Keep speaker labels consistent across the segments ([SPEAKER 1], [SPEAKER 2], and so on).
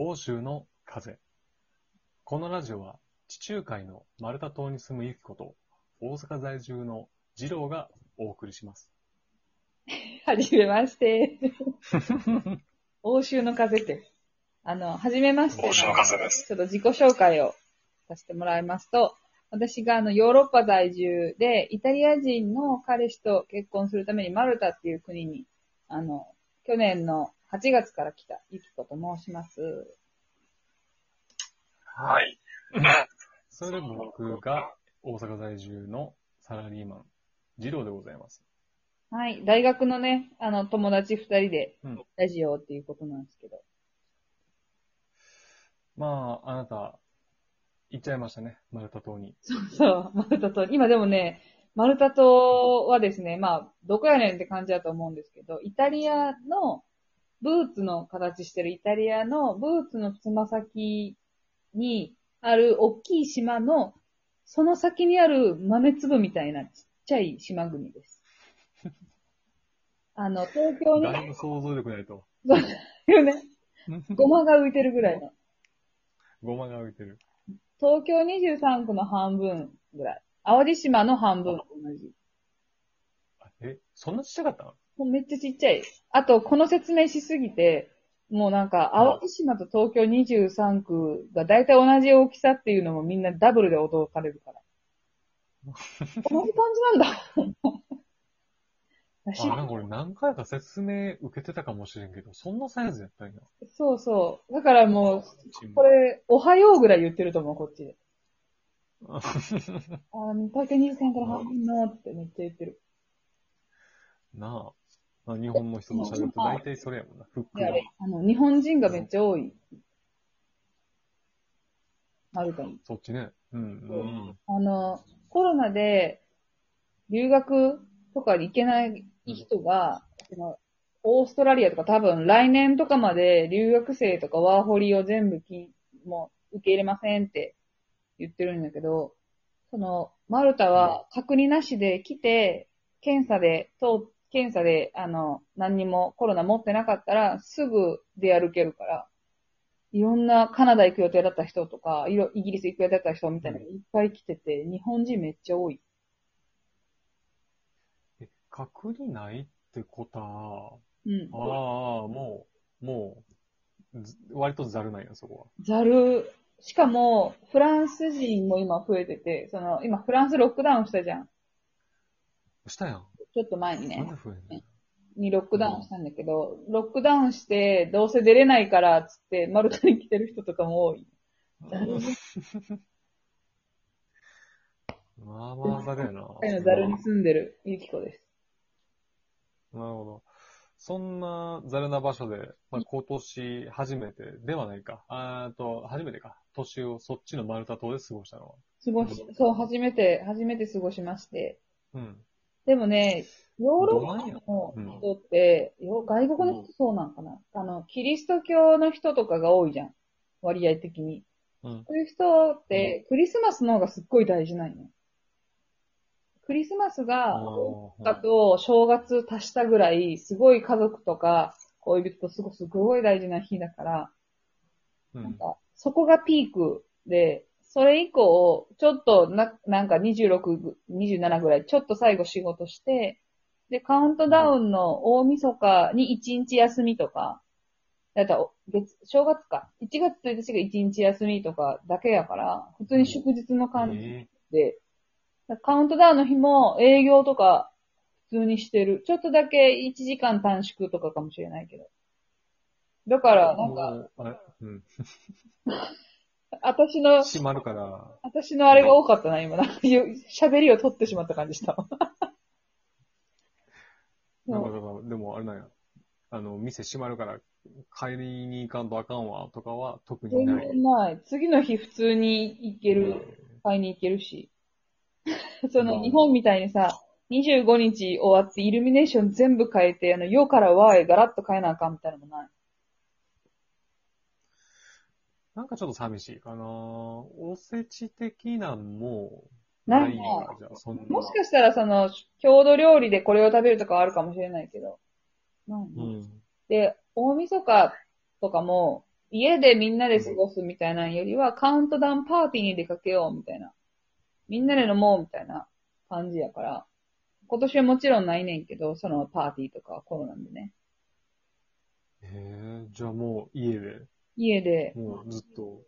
[SPEAKER 1] 欧州の風。このラジオは地中海のマルタ島に住むユキコと大阪在住の二郎がお送りします。
[SPEAKER 2] はじめまして。欧州の風って。あの、はじめましての。
[SPEAKER 1] 欧州の風です
[SPEAKER 2] ちょっと自己紹介をさせてもらいますと、私があの、ヨーロッパ在住で、イタリア人の彼氏と結婚するためにマルタっていう国に、あの、去年の8月から来たユキコと申します。
[SPEAKER 1] はい。それで僕が大阪在住のサラリーマン、二郎でございます。
[SPEAKER 2] はい。大学のね、あの、友達二人で
[SPEAKER 1] うん、
[SPEAKER 2] ラジオっていうことなんですけど。
[SPEAKER 1] まあ、あなた、行っちゃいましたね、マルタ島に。
[SPEAKER 2] そう、マルタ島。今でもね、マルタ島はですね、まあ、どこやねんって感じだと思うんですけど、イタリアの、ブーツの形してるイタリアのブーツのつま先にある大きい島の、その先にある豆粒みたいなちっちゃい島国です。あの、東京に
[SPEAKER 1] だいぶ想像力ないと。
[SPEAKER 2] いるね、ごまが浮いてるぐらいの。
[SPEAKER 1] ごまが浮いてる。
[SPEAKER 2] 東京23区の半分ぐらい。淡路島の半分と同じ。
[SPEAKER 1] あえ、そんなちっちゃかったの？
[SPEAKER 2] もうめっちゃちっちゃい。あと、この説明しすぎて、もうなんか、淡路島と東京23区が大体同じ大きさっていうのもみんなダブルで驚かれるから。同じ感じなんだ。
[SPEAKER 1] あ、なんか俺何回か説明受けてたかもしれんけど、そんなサイズやったんや。
[SPEAKER 2] そうそう。だからもう、これ、おはようぐらい言ってると思う、こっちで。あの、東京23区の半分のってめっちゃ言ってる。
[SPEAKER 1] なあ。まあ、日本の人と喋ると大体それやもんな。フックが
[SPEAKER 2] であの、日本人がめっちゃ多い。マルタに。
[SPEAKER 1] そっちね。うん、うん。
[SPEAKER 2] あの、コロナで留学とかに行けない人が、そのオーストラリアとか多分来年とかまで留学生とかワーホリを全部きもう受け入れませんって言ってるんだけど、その、マルタは隔離なしで来て、検査で、と検査で、あの、何にもコロナ持ってなかったら、すぐ出歩けるから、いろんなカナダ行く予定だった人とか、いろイギリス行く予定だった人みたいなのがいっぱい来てて、日本人めっちゃ多い。
[SPEAKER 1] え、隔離ないってことは、
[SPEAKER 2] うん
[SPEAKER 1] あ。あ、もう、もう、ず割とざるなんや、そこ
[SPEAKER 2] ざる。しかも、フランス人も今増えてて、その、今フランスロックダウンしたじゃん。
[SPEAKER 1] は。したやん。
[SPEAKER 2] ちょっと前にね。にロックダウンしたんだけど、ロックダウンして、どうせ出れないから、つって、マルタに来てる人とかも多い。
[SPEAKER 1] まあまあざるやな。
[SPEAKER 2] のざるに住んでるゆきこです。
[SPEAKER 1] なるほど。そんなざるな場所で、まあ、今年初めてではないか。あーと、初めてか。年をそっちのマルタ島で過ごしたのは。
[SPEAKER 2] 過ごし、そう、初めて、初めて過ごしまして。
[SPEAKER 1] うん。
[SPEAKER 2] でもね、ヨーロッパの
[SPEAKER 1] うん
[SPEAKER 2] 人って、よ外国の人そうなんかな、あの、キリスト教の人とかが多いじゃん。割合的に。
[SPEAKER 1] うん。
[SPEAKER 2] そういう人って、クリスマスの方がすっごい大事なんよ。クリスマスが、あと正月足したぐらい、すごい家族とか恋人と過ごすすごい大事な日だから、
[SPEAKER 1] うん。
[SPEAKER 2] なんか、そこがピークで、それ以降、ちょっとな、なんか26、27ぐらい、ちょっと最後仕事して、で、カウントダウンの大晦日に1日休みとか、だったら月、正月か。1月1日が1日休みとかだけやから、普通に祝日の感じ
[SPEAKER 1] え
[SPEAKER 2] で、カウントダウンの日も営業とか普通にしてる。ちょっとだけ1時間短縮とかかもしれないけど。だから、なんか、
[SPEAKER 1] うん。
[SPEAKER 2] 私の、
[SPEAKER 1] 閉まるから、
[SPEAKER 2] 私のあれが多かったな、今な。喋りを取ってしまった感じしたわ。
[SPEAKER 1] なんかだから、でもあれなんや。あの、店閉まるから、帰りに行かんとあかんわ、とかは特に
[SPEAKER 2] 全
[SPEAKER 1] ない。
[SPEAKER 2] 然ない。次の日普通に行ける、買いに行けるし。その、日本みたいにさ、25日終わってイルミネーション全部変えて、あの、世から和へガラッと変えなあかんみたいなのもない。
[SPEAKER 1] なんかちょっと寂しいかなおせち的なんも、
[SPEAKER 2] ないね
[SPEAKER 1] んやじゃあ、そんな。
[SPEAKER 2] もしかしたらその、郷土料理でこれを食べるとかはあるかもしれないけど。ないね
[SPEAKER 1] うん。
[SPEAKER 2] で、大晦日とかも、家でみんなで過ごすみたいなのよりは、カウントダウンパーティーに出かけようみたいな。みんなで飲もうみたいな感じやから、今年はもちろんないねんけど、そのパーティーとかはコロナでね。
[SPEAKER 1] へえ、じゃあもう家で、
[SPEAKER 2] 家で、
[SPEAKER 1] もうずっと。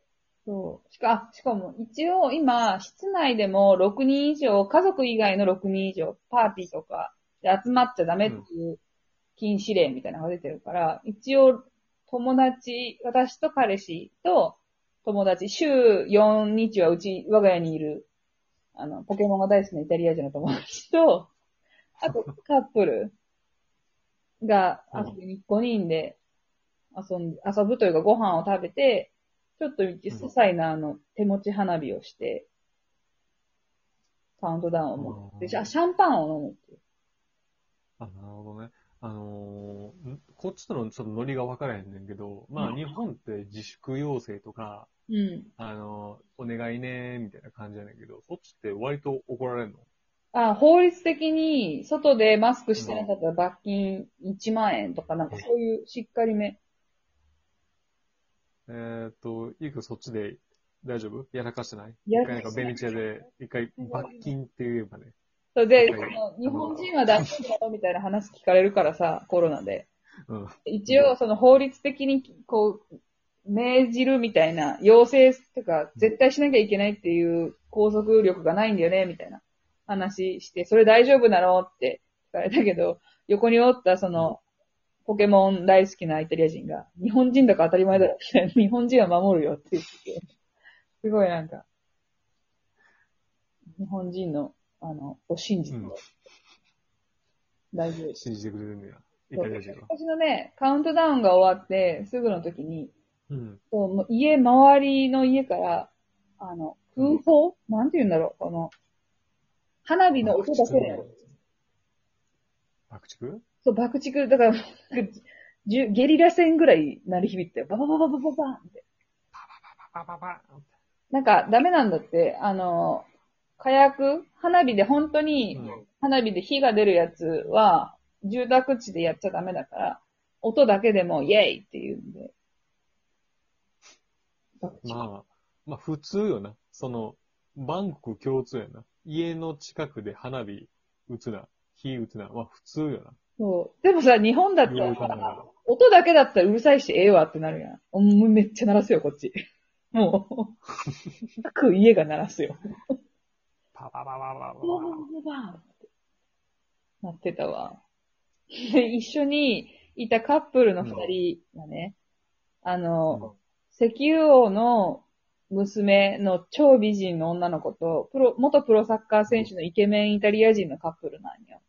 [SPEAKER 2] そう。しか、あしかも一応今、室内でも6人以上、家族以外の6人以上、パーティーとかで集まっちゃダメっていう禁止令みたいなのが出てるから、一応友達、私と彼氏と友達、週4日はうち、我が家にいる、あの、ポケモンが大好きなイタリア人の友達と、あとカップルが遊びに5人で遊んで、遊ぶというかご飯を食べて、ちょっと些細なあの手持ち花火をして、カウントダウンを持って、
[SPEAKER 1] うん
[SPEAKER 2] じゃあシャンパンを飲むっていう。
[SPEAKER 1] あ、なるほどね。あのーんこっちとのちょっとノリが分からへんねんけど、まあ日本って自粛要請とか、
[SPEAKER 2] うん。
[SPEAKER 1] あのーお願いねみたいな感じやねんけど、そっちって割と怒られんの？
[SPEAKER 2] あ、法律的に、外でマスクしてなかったら罰金1万円とか、なんかそういうしっかりめ。
[SPEAKER 1] えーっと、いいかそっちで大丈夫？やらかしてない？
[SPEAKER 2] や
[SPEAKER 1] 一回なんかベネチアで、一回罰金って言えばね。
[SPEAKER 2] それで、
[SPEAKER 1] はい
[SPEAKER 2] その日本人は大丈夫だよみたいな話聞かれるからさ、コロナで。
[SPEAKER 1] うん。
[SPEAKER 2] 一応、その法律的に、こう、命じるみたいな、要請とか、絶対しなきゃいけないっていう拘束力がないんだよね、みたいな話して、それ大丈夫なの？って聞かれたけど、横におった、その、ポケモン大好きなイタリア人が、日本人だから当たり前だろ、日本人は守るよって言ってて、すごいなんか、日本人の、あの、を信じて、
[SPEAKER 1] うん。
[SPEAKER 2] 大丈夫。
[SPEAKER 1] 信じてくれるんだよ。イタリア人が。
[SPEAKER 2] 私のね、カウントダウンが終わって、すぐの時に、
[SPEAKER 1] うん。
[SPEAKER 2] そうもう家、周りの家から、あの、空砲、なんて言うんだろう、この、花火の音だけで、
[SPEAKER 1] 爆竹？
[SPEAKER 2] そう、爆竹、だから、ゲリラ戦ぐらい鳴り響いたよ。バババババババンって。
[SPEAKER 1] パパパ
[SPEAKER 2] なんか、ダメなんだって、あの、火薬花火で本当に、花火で火が出るやつは、住宅地でやっちゃダメだから、音だけでもイェイって言うんで。
[SPEAKER 1] まあ、まあ普通よな。その、バンコク共通やな。家の近くで花火打つな、火打つな。まあ普通よな。
[SPEAKER 2] そう。でもさ、日本だったら
[SPEAKER 1] ら、
[SPEAKER 2] 音だけだったらうるさいし、ええわってなるやん。おめっちゃ鳴らすよ、こっち。もう、各家が鳴らすよ。
[SPEAKER 1] パパパパパパ
[SPEAKER 2] ババンってなってたわ。で、一緒にいたカップルの二人がね、あの、石油王の娘の超美人の女の子と、プロ、元プロサッカー選手のイケメンイタリア人のカップルなんよ。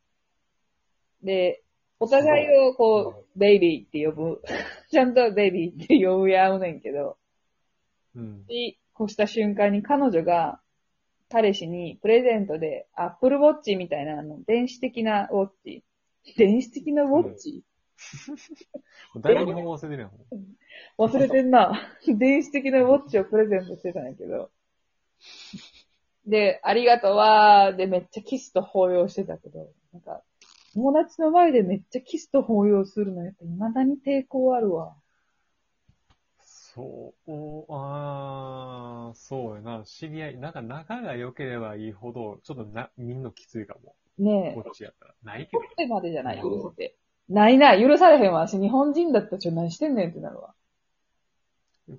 [SPEAKER 2] で、お互いをこう、ベイビーって呼ぶ。ちゃんとベイビーって呼び合うねんけど、
[SPEAKER 1] うん。
[SPEAKER 2] で越した瞬間に彼女が彼氏にプレゼントでアップルウォッチみたいなあの電子的なウォッチ。電子的なウォッチ、
[SPEAKER 1] だいぶ日本語忘れてるやん。
[SPEAKER 2] 忘れてんな。電子的なウォッチをプレゼントしてたんやけど。で、ありがとうわーでめっちゃキスと抱擁してたけど、なんか、友達の前でめっちゃキスと抱擁するのやっぱ未だに抵抗あるわ。
[SPEAKER 1] そう、ああ、そうやな。知り合い、なんか仲が良ければいいほど、ちょっとな、みんなきついかも。
[SPEAKER 2] ねえ。
[SPEAKER 1] こっちやったら。ないけど。
[SPEAKER 2] ってまでじゃない、許せて。ないな、許されへんわ。私日本人だったらちょ、何してんねんってなるわ。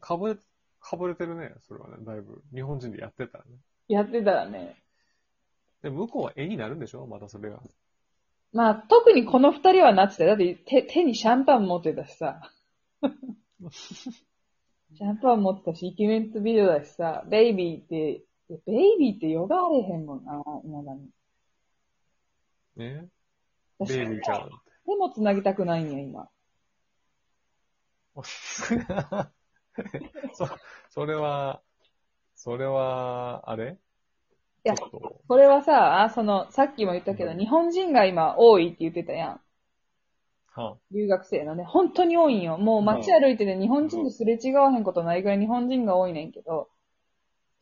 [SPEAKER 1] かぶれ、かぶれてるね、それはね、だいぶ。日本人でやってたらね。
[SPEAKER 2] やってたらね。
[SPEAKER 1] で、向こうは絵になるんでしょ？またそれが。
[SPEAKER 2] まあ、特にこの二人はなってたよ。だって手、手にシャンパン持ってたしさ。シャンパン持ってたし、イケメンとビデオだしさ、ベイビーって、ベイビーって呼ばれへんもんな、今だに。
[SPEAKER 1] ね
[SPEAKER 2] 私
[SPEAKER 1] ベイビーちゃん。
[SPEAKER 2] 手も繋ぎたくないんや、今。
[SPEAKER 1] そ、それは、それは、あれ？
[SPEAKER 2] いやこれはさ、あその、さっきも言ったけど、日本人が今多いって言ってたやん。
[SPEAKER 1] は
[SPEAKER 2] 留学生のね、本当に多いんよ。もう街歩いてて日本人とすれ違わへんことないぐらい日本人が多いねんけど、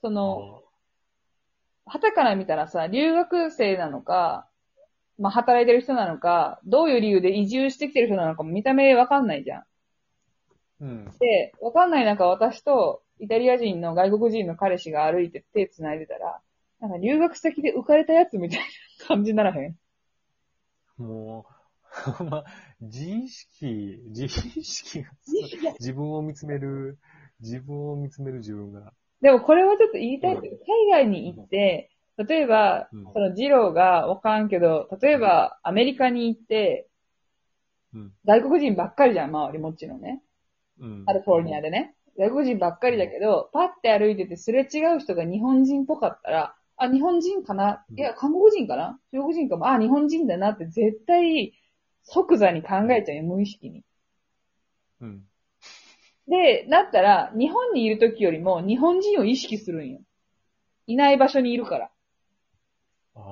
[SPEAKER 2] そ
[SPEAKER 1] あ、
[SPEAKER 2] の、旗から見たらさ、留学生なのか、まあ、働いてる人なのか、どういう理由で移住してきてる人なのかも見た目わかんないじゃん。
[SPEAKER 1] うん。
[SPEAKER 2] で、わかんない中私とイタリア人の外国人の彼氏が歩いて手繋いでたら、なんか留学先で浮かれたやつみたいな感じにならへん？
[SPEAKER 1] もう、ほ んま、自意識、自意識が、自分を見つめる、自分を見つめる自分が。
[SPEAKER 2] でもこれはちょっと言いたいけど、海外に行って、例えば、
[SPEAKER 1] うん
[SPEAKER 2] そのジローがわからんけど、例えばアメリカに行って、
[SPEAKER 1] うん。
[SPEAKER 2] 外国人ばっかりじゃん、周りもちろんね。
[SPEAKER 1] うん。
[SPEAKER 2] カリフォルニアでね。外国人ばっかりだけど、パッて歩いててすれ違う人が日本人っぽかったら、あ、日本人かな？いや、韓国人かな？中国人かも。あ、日本人だなって絶対即座に考えちゃうよ、無意識に。
[SPEAKER 1] うん。
[SPEAKER 2] で、なったら、日本にいる時よりも日本人を意識するんよ。いない場所にいるから。
[SPEAKER 1] ああ。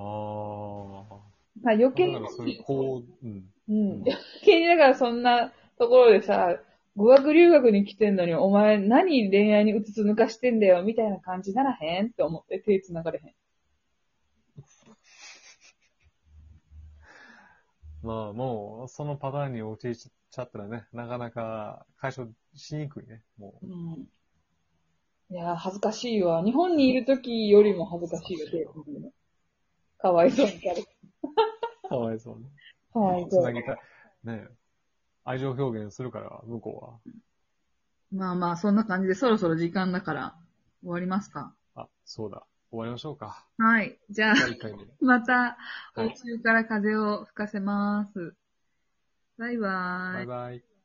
[SPEAKER 2] まあ余計に
[SPEAKER 1] そういう、こう、うん。
[SPEAKER 2] うん。余計にだからそんなところでさ、語学留学に来てんのに、お前何恋愛にうつつ抜かしてんだよ、みたいな感じならへんって思って手繋がれへん。
[SPEAKER 1] まあ、もう、そのパターンに陥っちゃったらね、なかなか解消しにくいね、も
[SPEAKER 2] うん。いやー、恥ずかしいわ。日本にいる時よりも恥ずかしいよ、手繋ぐの。かわいそうに。
[SPEAKER 1] かわいそうね。
[SPEAKER 2] かわいそう
[SPEAKER 1] つな。げたい。ね愛情表現するから、向こ
[SPEAKER 2] まあまあ、そんな感じでそろそろ時間だから、終わりますか。
[SPEAKER 1] うは。あ、そうだ。終わりましょうか。
[SPEAKER 2] はい。じゃあ、
[SPEAKER 1] 第1回目。
[SPEAKER 2] また、
[SPEAKER 1] はい
[SPEAKER 2] 欧州から風を吹かせます。バイバーイ
[SPEAKER 1] バイ。バイ。